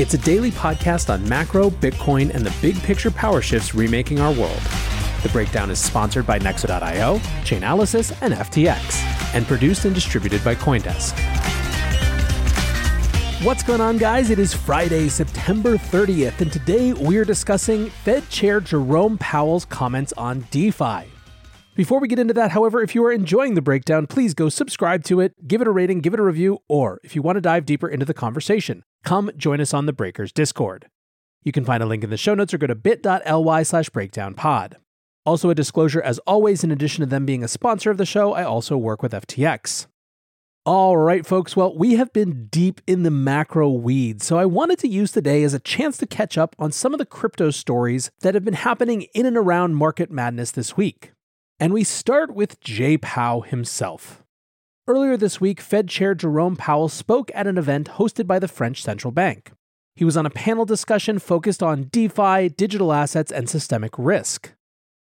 It's a daily podcast on macro, Bitcoin, and the big picture power shifts remaking our world. The Breakdown is sponsored by Nexo.io, Chainalysis, and FTX, and produced and distributed by Coindesk. What's going on, guys? It is Friday, September 30th, and today we're discussing Fed Chair Jerome Powell's comments on DeFi. Before we get into that, however, if you are enjoying the breakdown, please go subscribe to it, give it a rating, give it a review, or if you want to dive deeper into the conversation, come join us on the Breakers Discord. You can find a link in the show notes or go to bit.ly slash breakdownpod. Also, a disclosure as always, in addition to them being a sponsor of the show, I also work with FTX. All right, folks, well, we have been deep in the macro weeds, so I wanted to use today as a chance to catch up on some of the crypto stories that have been happening in and around market madness this week. And we start with Jay Powell himself. Earlier this week, Fed Chair Jerome Powell spoke at an event hosted by the French Central Bank. He was on a panel discussion focused on DeFi, digital assets, and systemic risk.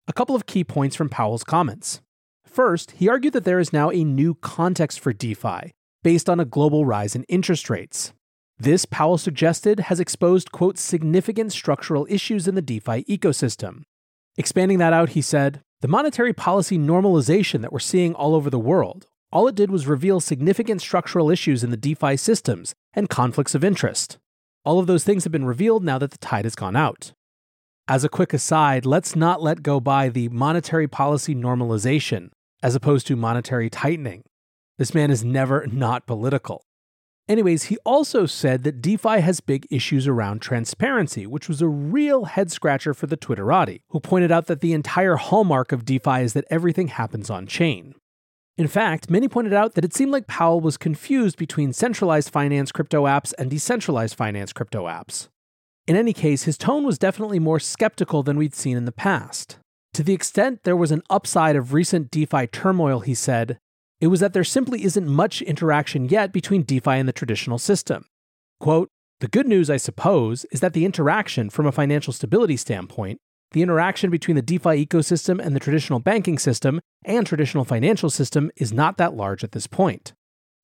A couple of key points from Powell's comments. First, he argued that there is now a new context for DeFi, based on a global rise in interest rates. This, Powell suggested, has exposed, quote, significant structural issues in the DeFi ecosystem. Expanding that out, he said, the monetary policy normalization that we're seeing all over the world, all it did was reveal significant structural issues in the DeFi systems and conflicts of interest. All of those things have been revealed now that the tide has gone out. As a quick aside, let's not let go by the monetary policy normalization as opposed to monetary tightening. This man is never not political. Anyways, he also said that DeFi has big issues around transparency, which was a real head scratcher for the Twitterati, who pointed out that the entire hallmark of DeFi is that everything happens on chain. In fact, many pointed out that it seemed like Powell was confused between centralized finance crypto apps and decentralized finance crypto apps. In any case, his tone was definitely more skeptical than we'd seen in the past. To the extent there was an upside of recent DeFi turmoil, he said, it was that there simply isn't much interaction yet between DeFi and the traditional system. Quote, the good news, I suppose, is that the interaction from a financial stability standpoint, the interaction between the DeFi ecosystem and the traditional banking system and traditional financial system is not that large at this point.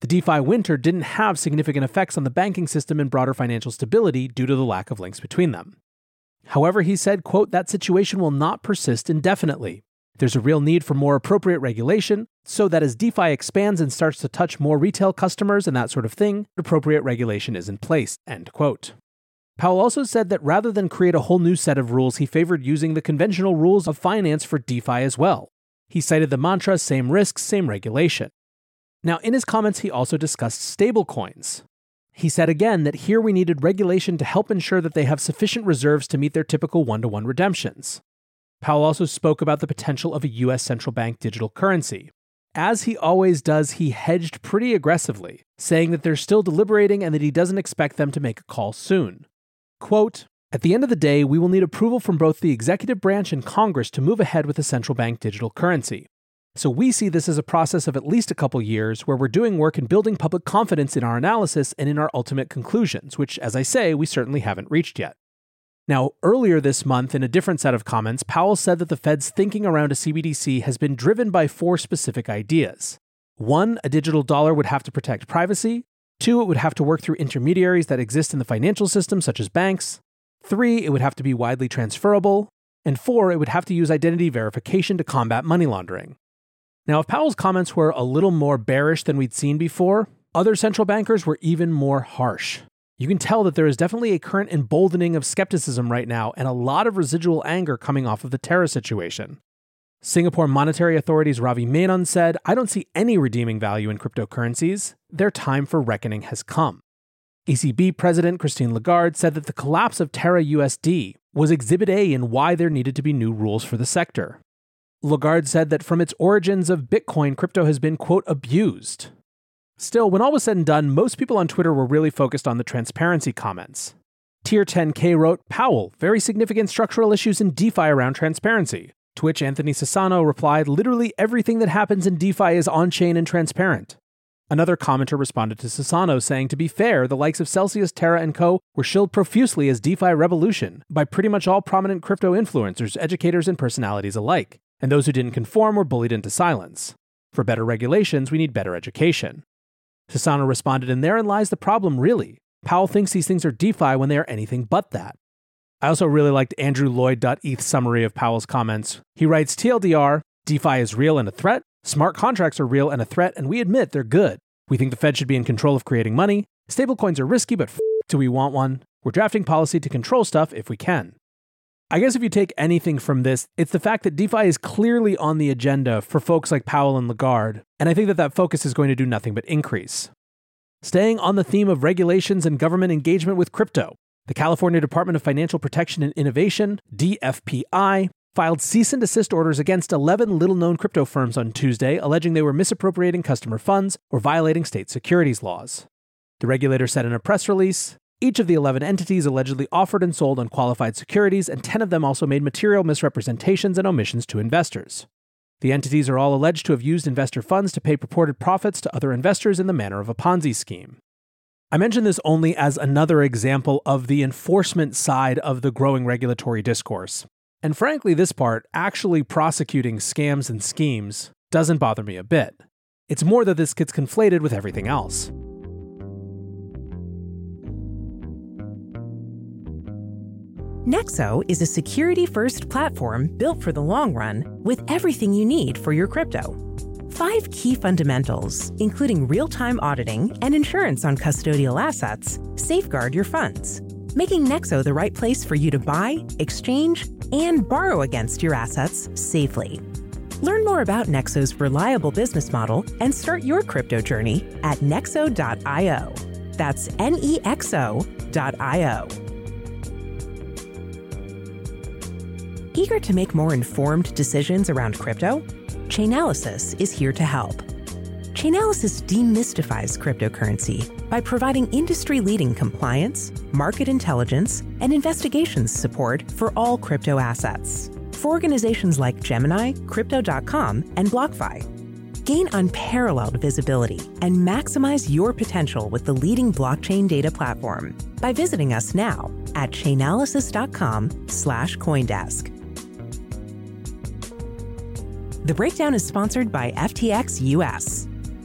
The DeFi winter didn't have significant effects on the banking system and broader financial stability due to the lack of links between them. However, he said, quote, that situation will not persist indefinitely. There's a real need for more appropriate regulation so that as DeFi expands and starts to touch more retail customers and that sort of thing, appropriate regulation is in place. End quote. Powell also said that rather than create a whole new set of rules, he favored using the conventional rules of finance for DeFi as well. He cited the mantra same risks, same regulation. Now, in his comments, he also discussed stablecoins. He said again that here we needed regulation to help ensure that they have sufficient reserves to meet their typical one to one redemptions. Powell also spoke about the potential of a US central bank digital currency. As he always does, he hedged pretty aggressively, saying that they're still deliberating and that he doesn't expect them to make a call soon. Quote, at the end of the day, we will need approval from both the executive branch and Congress to move ahead with a central bank digital currency. So we see this as a process of at least a couple years where we're doing work and building public confidence in our analysis and in our ultimate conclusions, which, as I say, we certainly haven't reached yet. Now, earlier this month, in a different set of comments, Powell said that the Fed's thinking around a CBDC has been driven by four specific ideas. One, a digital dollar would have to protect privacy. Two, it would have to work through intermediaries that exist in the financial system, such as banks. Three, it would have to be widely transferable. And four, it would have to use identity verification to combat money laundering. Now, if Powell's comments were a little more bearish than we'd seen before, other central bankers were even more harsh. You can tell that there is definitely a current emboldening of skepticism right now and a lot of residual anger coming off of the Terra situation. Singapore Monetary Authority's Ravi Menon said, I don't see any redeeming value in cryptocurrencies. Their time for reckoning has come. ECB President Christine Lagarde said that the collapse of Terra USD was exhibit A in why there needed to be new rules for the sector. Lagarde said that from its origins of Bitcoin, crypto has been, quote, abused. Still, when all was said and done, most people on Twitter were really focused on the transparency comments. Tier 10K wrote, Powell, very significant structural issues in DeFi around transparency. To which Anthony Sassano replied, literally everything that happens in DeFi is on chain and transparent. Another commenter responded to Sassano saying, to be fair, the likes of Celsius, Terra, and Co. were shilled profusely as DeFi revolution by pretty much all prominent crypto influencers, educators, and personalities alike and those who didn't conform were bullied into silence. For better regulations, we need better education. Sassano responded, and therein lies the problem, really. Powell thinks these things are DeFi when they are anything but that. I also really liked Andrew Lloyd.eth's summary of Powell's comments. He writes TLDR, DeFi is real and a threat, smart contracts are real and a threat, and we admit they're good. We think the Fed should be in control of creating money. Stablecoins are risky, but f- do we want one? We're drafting policy to control stuff if we can. I guess if you take anything from this, it's the fact that DeFi is clearly on the agenda for folks like Powell and Lagarde, and I think that that focus is going to do nothing but increase. Staying on the theme of regulations and government engagement with crypto, the California Department of Financial Protection and Innovation, DFPI, filed cease and desist orders against 11 little known crypto firms on Tuesday, alleging they were misappropriating customer funds or violating state securities laws. The regulator said in a press release each of the 11 entities allegedly offered and sold unqualified securities, and 10 of them also made material misrepresentations and omissions to investors. The entities are all alleged to have used investor funds to pay purported profits to other investors in the manner of a Ponzi scheme. I mention this only as another example of the enforcement side of the growing regulatory discourse. And frankly, this part, actually prosecuting scams and schemes, doesn't bother me a bit. It's more that this gets conflated with everything else. Nexo is a security first platform built for the long run with everything you need for your crypto. Five key fundamentals, including real time auditing and insurance on custodial assets, safeguard your funds, making Nexo the right place for you to buy, exchange, and borrow against your assets safely. Learn more about Nexo's reliable business model and start your crypto journey at nexo.io. That's N E X O.io. Eager to make more informed decisions around crypto? Chainalysis is here to help. Chainalysis demystifies cryptocurrency by providing industry leading compliance, market intelligence, and investigations support for all crypto assets. For organizations like Gemini, Crypto.com, and BlockFi, gain unparalleled visibility and maximize your potential with the leading blockchain data platform by visiting us now at chainalysis.com slash coindesk. The breakdown is sponsored by FTX US.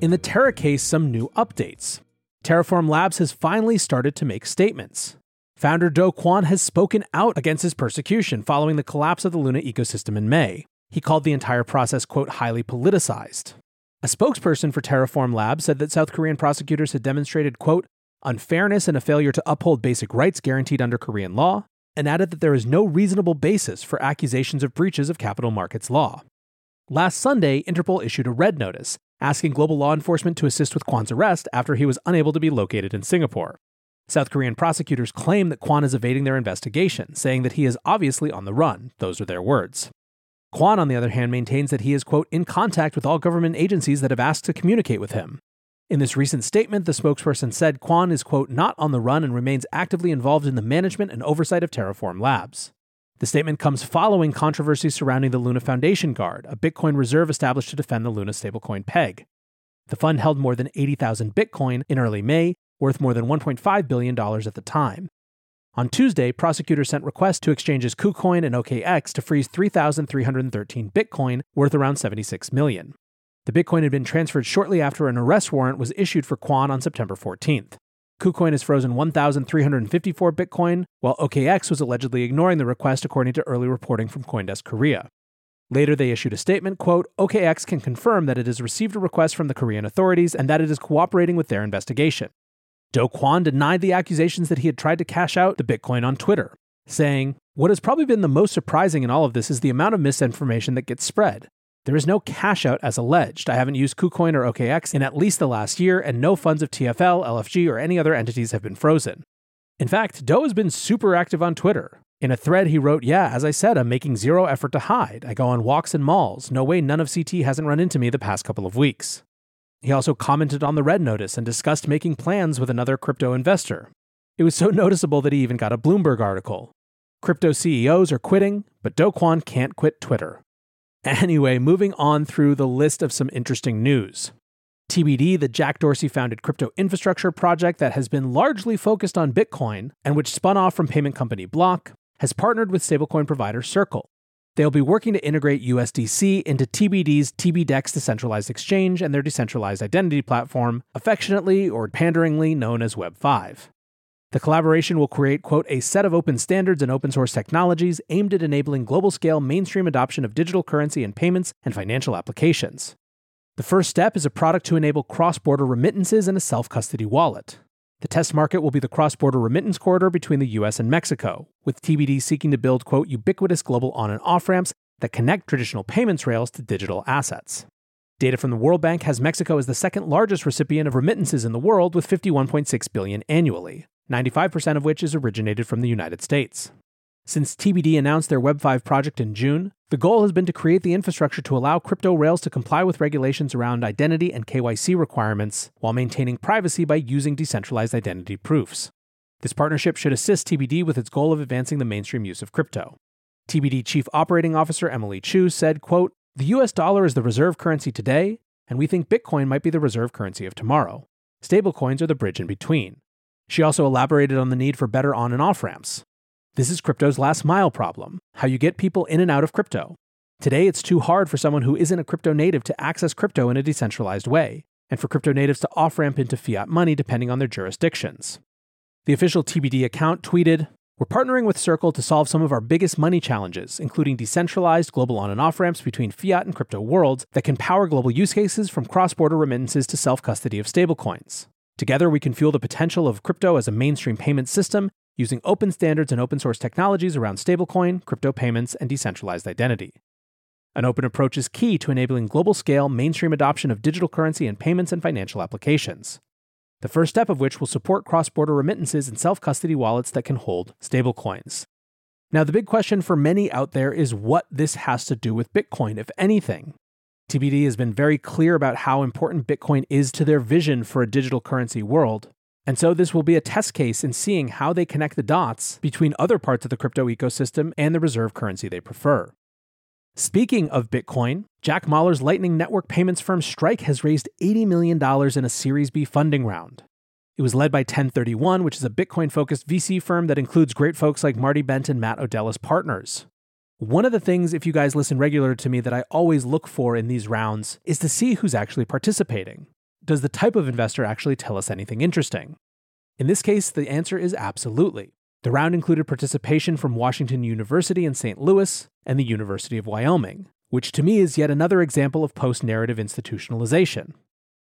In the Terra case, some new updates. Terraform Labs has finally started to make statements. Founder Do Kwon has spoken out against his persecution following the collapse of the Luna ecosystem in May. He called the entire process, quote, highly politicized. A spokesperson for Terraform Labs said that South Korean prosecutors had demonstrated, quote, unfairness, and a failure to uphold basic rights guaranteed under Korean law, and added that there is no reasonable basis for accusations of breaches of capital markets law. Last Sunday, Interpol issued a red notice, asking global law enforcement to assist with Kwon's arrest after he was unable to be located in Singapore. South Korean prosecutors claim that Kwon is evading their investigation, saying that he is obviously on the run. Those are their words. Kwon, on the other hand, maintains that he is, quote, in contact with all government agencies that have asked to communicate with him. In this recent statement, the spokesperson said Kwon is, quote, not on the run and remains actively involved in the management and oversight of Terraform Labs. The statement comes following controversy surrounding the Luna Foundation Guard, a Bitcoin reserve established to defend the Luna stablecoin PEG. The fund held more than 80,000 Bitcoin in early May, worth more than $1.5 billion at the time. On Tuesday, prosecutors sent requests to exchanges KuCoin and OKX to freeze 3,313 Bitcoin, worth around 76 million. The Bitcoin had been transferred shortly after an arrest warrant was issued for Kwon on September 14th. KuCoin has frozen 1,354 Bitcoin, while OKX was allegedly ignoring the request according to early reporting from Coindesk Korea. Later, they issued a statement, quote, OKX can confirm that it has received a request from the Korean authorities and that it is cooperating with their investigation. Do Kwon denied the accusations that he had tried to cash out the Bitcoin on Twitter, saying, What has probably been the most surprising in all of this is the amount of misinformation that gets spread. There is no cash out as alleged. I haven't used KuCoin or OKX in at least the last year, and no funds of TFL, LFG, or any other entities have been frozen. In fact, Do has been super active on Twitter. In a thread, he wrote, Yeah, as I said, I'm making zero effort to hide. I go on walks and malls. No way none of CT hasn't run into me the past couple of weeks. He also commented on the red notice and discussed making plans with another crypto investor. It was so noticeable that he even got a Bloomberg article. Crypto CEOs are quitting, but Do Kwon can't quit Twitter. Anyway, moving on through the list of some interesting news. TBD, the Jack Dorsey founded crypto infrastructure project that has been largely focused on Bitcoin and which spun off from payment company Block, has partnered with stablecoin provider Circle. They'll be working to integrate USDC into TBD's TBDEX decentralized exchange and their decentralized identity platform, affectionately or panderingly known as Web5. The collaboration will create, quote, a set of open standards and open source technologies aimed at enabling global scale mainstream adoption of digital currency and payments and financial applications. The first step is a product to enable cross border remittances and a self custody wallet. The test market will be the cross border remittance corridor between the US and Mexico, with TBD seeking to build, quote, ubiquitous global on and off ramps that connect traditional payments rails to digital assets. Data from the World Bank has Mexico as the second largest recipient of remittances in the world with 51.6 billion annually, 95% of which is originated from the United States. Since TBD announced their Web5 project in June, the goal has been to create the infrastructure to allow crypto rails to comply with regulations around identity and KYC requirements while maintaining privacy by using decentralized identity proofs. This partnership should assist TBD with its goal of advancing the mainstream use of crypto. TBD Chief Operating Officer Emily Chu said, quote, "The US dollar is the reserve currency today, and we think Bitcoin might be the reserve currency of tomorrow. Stablecoins are the bridge in between. She also elaborated on the need for better on and off ramps. This is crypto's last mile problem how you get people in and out of crypto. Today, it's too hard for someone who isn't a crypto native to access crypto in a decentralized way, and for crypto natives to off ramp into fiat money depending on their jurisdictions. The official TBD account tweeted, We're partnering with Circle to solve some of our biggest money challenges, including decentralized global on and off ramps between fiat and crypto worlds that can power global use cases from cross border remittances to self custody of stablecoins. Together, we can fuel the potential of crypto as a mainstream payment system using open standards and open source technologies around stablecoin, crypto payments, and decentralized identity. An open approach is key to enabling global scale mainstream adoption of digital currency and payments and financial applications. The first step of which will support cross border remittances and self custody wallets that can hold stablecoins. Now, the big question for many out there is what this has to do with Bitcoin, if anything. TBD has been very clear about how important Bitcoin is to their vision for a digital currency world. And so this will be a test case in seeing how they connect the dots between other parts of the crypto ecosystem and the reserve currency they prefer. Speaking of Bitcoin, Jack Mallers' Lightning Network payments firm Strike has raised $80 million in a Series B funding round. It was led by 1031, which is a Bitcoin focused VC firm that includes great folks like Marty Bent and Matt Odell as partners. One of the things, if you guys listen regular to me, that I always look for in these rounds is to see who's actually participating. Does the type of investor actually tell us anything interesting? In this case, the answer is absolutely. The round included participation from Washington University in St. Louis and the University of Wyoming, which to me is yet another example of post narrative institutionalization.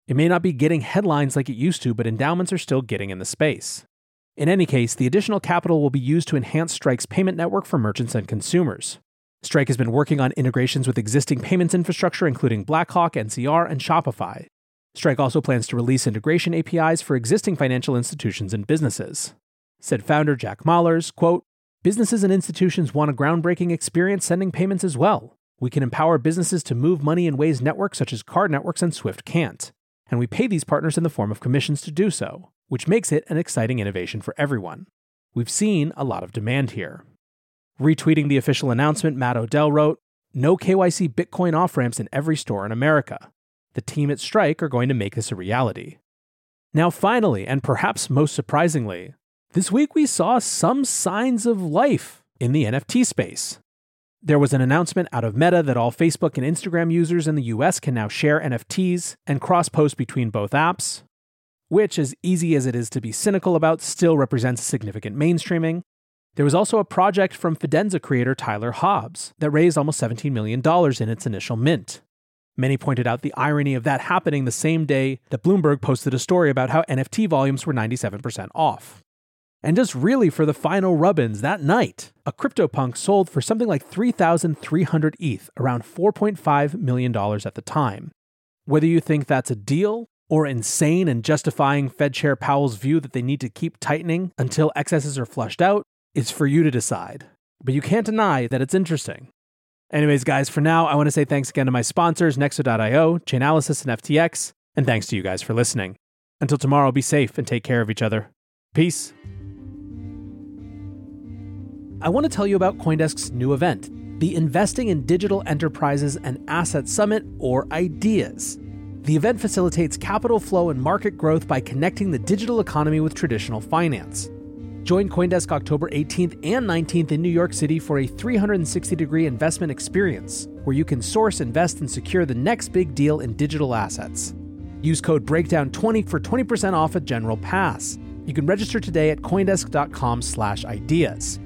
It may not be getting headlines like it used to, but endowments are still getting in the space. In any case, the additional capital will be used to enhance Strike's payment network for merchants and consumers. Strike has been working on integrations with existing payments infrastructure, including Blackhawk, NCR, and Shopify. Strike also plans to release integration APIs for existing financial institutions and businesses. Said founder Jack Mallers, quote, Businesses and institutions want a groundbreaking experience sending payments as well. We can empower businesses to move money in ways networks such as card networks and SWIFT can't. And we pay these partners in the form of commissions to do so, which makes it an exciting innovation for everyone. We've seen a lot of demand here. Retweeting the official announcement, Matt Odell wrote, No KYC Bitcoin off ramps in every store in America. The team at Strike are going to make this a reality. Now, finally, and perhaps most surprisingly, this week we saw some signs of life in the NFT space. There was an announcement out of Meta that all Facebook and Instagram users in the US can now share NFTs and cross post between both apps, which, as easy as it is to be cynical about, still represents significant mainstreaming. There was also a project from Fidenza creator Tyler Hobbs that raised almost $17 million in its initial mint. Many pointed out the irony of that happening the same day that Bloomberg posted a story about how NFT volumes were 97% off. And just really for the final rubbins that night, a CryptoPunk sold for something like 3,300 ETH, around $4.5 million at the time. Whether you think that's a deal or insane and justifying Fed Chair Powell's view that they need to keep tightening until excesses are flushed out is for you to decide. But you can't deny that it's interesting. Anyways, guys, for now, I want to say thanks again to my sponsors, Nexo.io, Chainalysis, and FTX, and thanks to you guys for listening. Until tomorrow, be safe and take care of each other. Peace. I want to tell you about Coindesk's new event, the Investing in Digital Enterprises and Asset Summit, or IDEAS. The event facilitates capital flow and market growth by connecting the digital economy with traditional finance. Join Coindesk October 18th and 19th in New York City for a 360 degree investment experience where you can source, invest, and secure the next big deal in digital assets. Use code BREAKDOWN20 for 20% off a general pass. You can register today at coindesk.com/ideas.